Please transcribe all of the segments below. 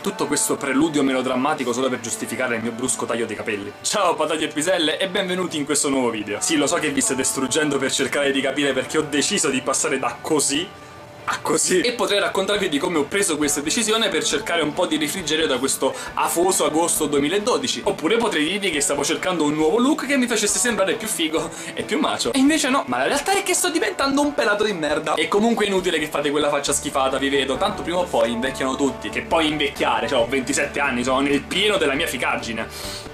Tutto questo preludio melodrammatico solo per giustificare il mio brusco taglio dei capelli. Ciao patate e piselle e benvenuti in questo nuovo video. Sì, lo so che vi state struggendo per cercare di capire perché ho deciso di passare da così a così. E potrei raccontarvi di come ho preso questa decisione per cercare un po' di rifrigerio da questo afoso agosto 2012 oppure potrei dirvi che stavo cercando un nuovo look che mi facesse sembrare più figo e più macio. E invece no ma la realtà è che sto diventando un pelato di merda. E comunque è inutile che fate quella faccia schifata vi vedo. Tanto prima o poi invecchiano tutti. Che poi invecchiare cioè ho 27 anni sono nel pieno della mia ficaggine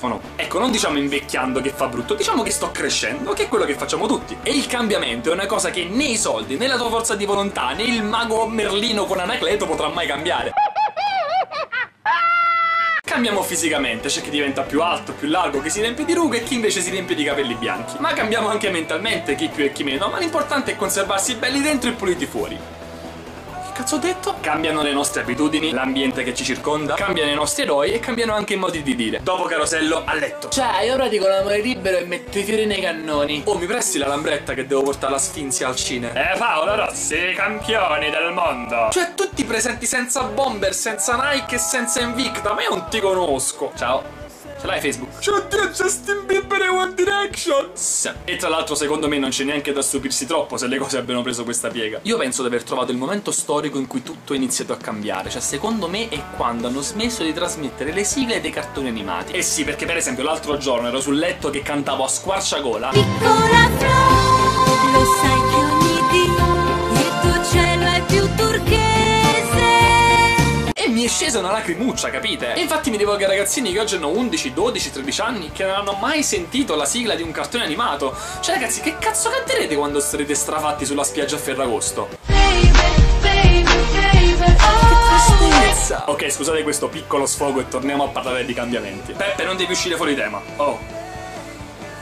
o no? Ecco, non diciamo invecchiando che fa brutto, diciamo che sto crescendo, che è quello che facciamo tutti. E il cambiamento è una cosa che né i soldi, né la tua forza di volontà, né il mago Merlino con Anacleto potrà mai cambiare. Cambiamo fisicamente, c'è chi diventa più alto, più largo, chi si riempie di rughe e chi invece si riempie di capelli bianchi. Ma cambiamo anche mentalmente, chi più e chi meno, ma l'importante è conservarsi belli dentro e puliti fuori cazzo ho detto? Cambiano le nostre abitudini, l'ambiente che ci circonda, cambiano i nostri eroi e cambiano anche i modi di dire. Dopo carosello, a letto. Cioè, io pratico l'amore libero e metto i fiori nei cannoni. Oh, mi presti la lambretta che devo portare la sfinzia al cinema? Eh, Paolo Rossi, campioni del mondo. Cioè, tutti presenti senza bomber, senza Nike e senza Invicta, ma io non ti conosco. Ciao. Ce l'hai Facebook? C'ho Dio Justin Bieber e One Direction! E tra l'altro secondo me non c'è neanche da stupirsi troppo se le cose abbiano preso questa piega. Io penso di aver trovato il momento storico in cui tutto è iniziato a cambiare. Cioè secondo me è quando hanno smesso di trasmettere le sigle dei cartoni animati. Eh sì, perché per esempio l'altro giorno ero sul letto che cantavo a squarciagola. Piccola Flo, scesa una lacrimuccia, capite? E infatti mi rivolgo ai ragazzini che oggi hanno 11, 12, 13 anni che non hanno mai sentito la sigla di un cartone animato. Cioè ragazzi, che cazzo canterete quando sarete strafatti sulla spiaggia a Ferragosto? Baby, baby, baby, oh. Ok, scusate questo piccolo sfogo e torniamo a parlare di cambiamenti. Peppe, non devi uscire fuori tema. Oh.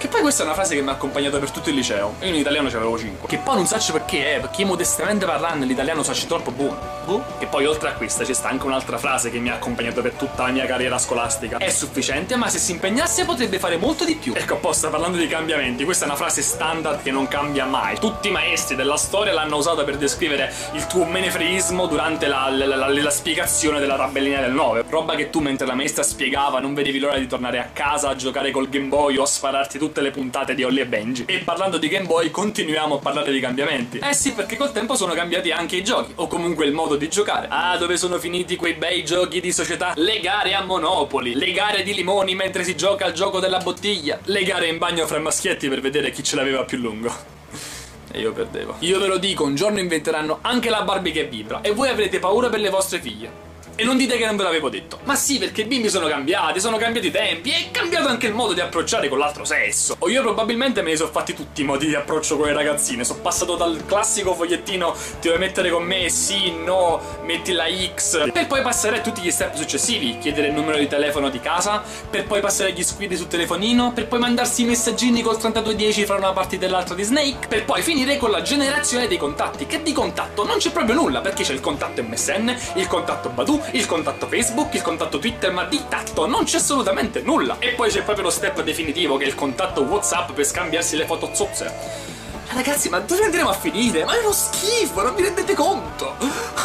Che poi questa è una frase che mi ha accompagnato per tutto il liceo. Io in italiano c'avevo 5. Che poi non so perché, eh, perché modestamente parlando l'italiano sacci troppo buono. Boh. E poi oltre a questa c'è sta anche un'altra frase che mi ha accompagnato per tutta la mia carriera scolastica. È sufficiente, ma se si impegnasse potrebbe fare molto di più. Ecco apposta parlando di cambiamenti, questa è una frase standard che non cambia mai. Tutti i maestri della storia l'hanno usata per descrivere il tuo menefreismo durante la, la, la, la spiegazione della tabellina del 9. Roba che tu mentre la maestra spiegava non vedevi l'ora di tornare a casa a giocare col Game Boy o a spararti tutte le puntate di Holly e Benji. E parlando di Game Boy continuiamo a parlare di cambiamenti. Eh sì, perché col tempo sono cambiati anche i giochi, o comunque il modo di giocare. Ah, dove sono finiti quei bei giochi di società? Le gare a Monopoli, le gare di limoni mentre si gioca al gioco della bottiglia, le gare in bagno fra maschietti per vedere chi ce l'aveva più lungo. E io perdevo. Io ve lo dico, un giorno inventeranno anche la Barbie che vibra e voi avrete paura per le vostre figlie. E non dite che non ve l'avevo detto. Ma sì, perché i bimbi sono cambiati, sono cambiati i tempi, e è cambiato anche il modo di approcciare con l'altro sesso. O io probabilmente me ne sono fatti tutti i modi di approccio con le ragazzine. Sono passato dal classico fogliettino ti vuoi mettere con me? Sì, no, metti la X. Per poi passare a tutti gli step successivi. Chiedere il numero di telefono di casa, per poi passare agli squid sul telefonino, per poi mandarsi i messaggini col 3210 fra una partita e l'altra di Snake, per poi finire con la generazione dei contatti. Che di contatto non c'è proprio nulla, perché c'è il contatto MSN, il contatto Badu, il contatto Facebook, il contatto Twitter, ma di tatto non c'è assolutamente nulla. E poi c'è proprio lo step definitivo che è il contatto WhatsApp per scambiarsi le foto zozze. Ragazzi, ma dove andremo a finire? Ma è uno schifo, non vi rendete conto?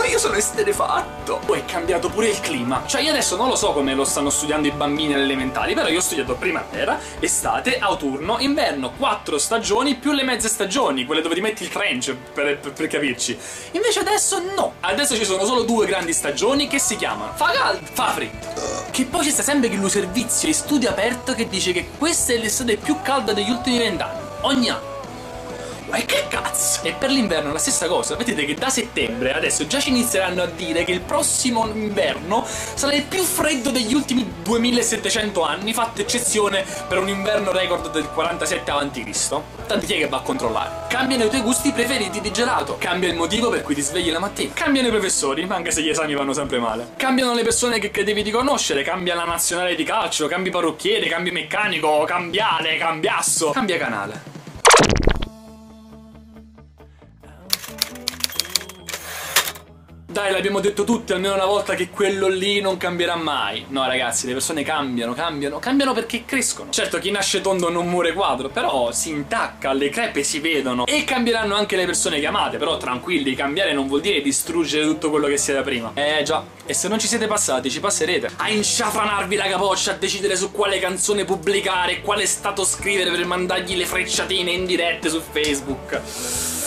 Io sono esterefatto. Poi è cambiato pure il clima. Cioè, io adesso non lo so come lo stanno studiando i bambini alle elementari, però io ho studiato primavera, estate, autunno, inverno, quattro stagioni più le mezze stagioni, quelle dove ti metti il trench, per, per, per capirci. Invece adesso no. Adesso ci sono solo due grandi stagioni che si chiamano fa caldo, fa. Che poi c'è sempre che lo servizio di studio aperto che dice che questa è l'estate più calda degli ultimi vent'anni. Ogni anno. Ma che cazzo? E per l'inverno la stessa cosa. Vedete che da settembre adesso già ci inizieranno a dire che il prossimo inverno sarà il più freddo degli ultimi 2700 anni, fatta eccezione per un inverno record del 47 a.C. Tanti chi è che va a controllare? Cambiano i tuoi gusti preferiti di gelato. Cambia il motivo per cui ti svegli la mattina. Cambiano i professori, anche se gli esami vanno sempre male. Cambiano le persone che credevi di conoscere. Cambia la nazionale di calcio, cambi parrucchiere, cambi meccanico, cambiale, cambiasso. Cambia canale. Dai, l'abbiamo detto tutti almeno una volta che quello lì non cambierà mai. No, ragazzi, le persone cambiano, cambiano, cambiano perché crescono. Certo, chi nasce tondo non muore quadro, però si intacca, le crepe si vedono. E cambieranno anche le persone che amate, però tranquilli, cambiare non vuol dire distruggere tutto quello che si era prima. Eh già, e se non ci siete passati, ci passerete. A inciafranarvi la capoccia, a decidere su quale canzone pubblicare, quale stato scrivere per mandargli le frecciatine in dirette su Facebook.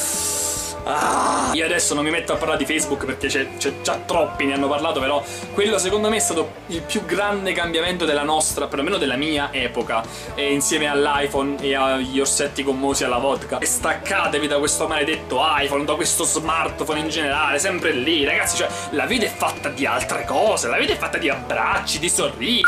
Ah, io adesso non mi metto a parlare di Facebook perché c'è, già troppi, ne hanno parlato, però quello secondo me è stato il più grande cambiamento della nostra, perlomeno della mia epoca, e insieme all'iPhone e agli orsetti commosi alla vodka. E staccatevi da questo maledetto iPhone, da questo smartphone in generale, sempre lì, ragazzi, cioè la vita è fatta di altre cose, la vita è fatta di abbracci, di sorrisi.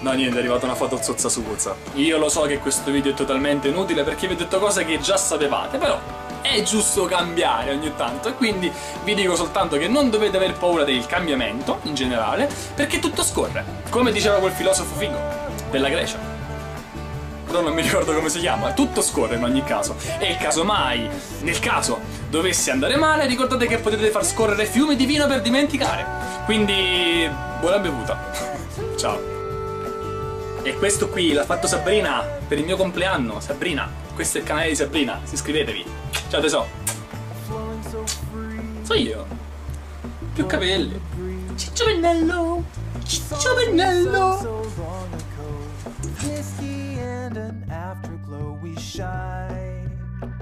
No niente, è arrivata una foto zozza suzza. Io lo so che questo video è totalmente inutile perché vi ho detto cose che già sapevate, però è giusto cambiare ogni tanto e quindi vi dico soltanto che non dovete aver paura del cambiamento in generale perché tutto scorre, come diceva quel filosofo figo della Grecia. Però non mi ricordo come si chiama, tutto scorre in ogni caso. E casomai, nel caso dovesse andare male, ricordate che potete far scorrere fiumi di vino per dimenticare. Quindi, buona bevuta. Ciao. E questo qui l'ha fatto Sabrina per il mio compleanno. Sabrina, questo è il canale di Sabrina, iscrivetevi. Ciao tesoro. So io. Più capelli. Ciccio Pennello. Ciccio Pennello. Whiskey and an afterglow we shine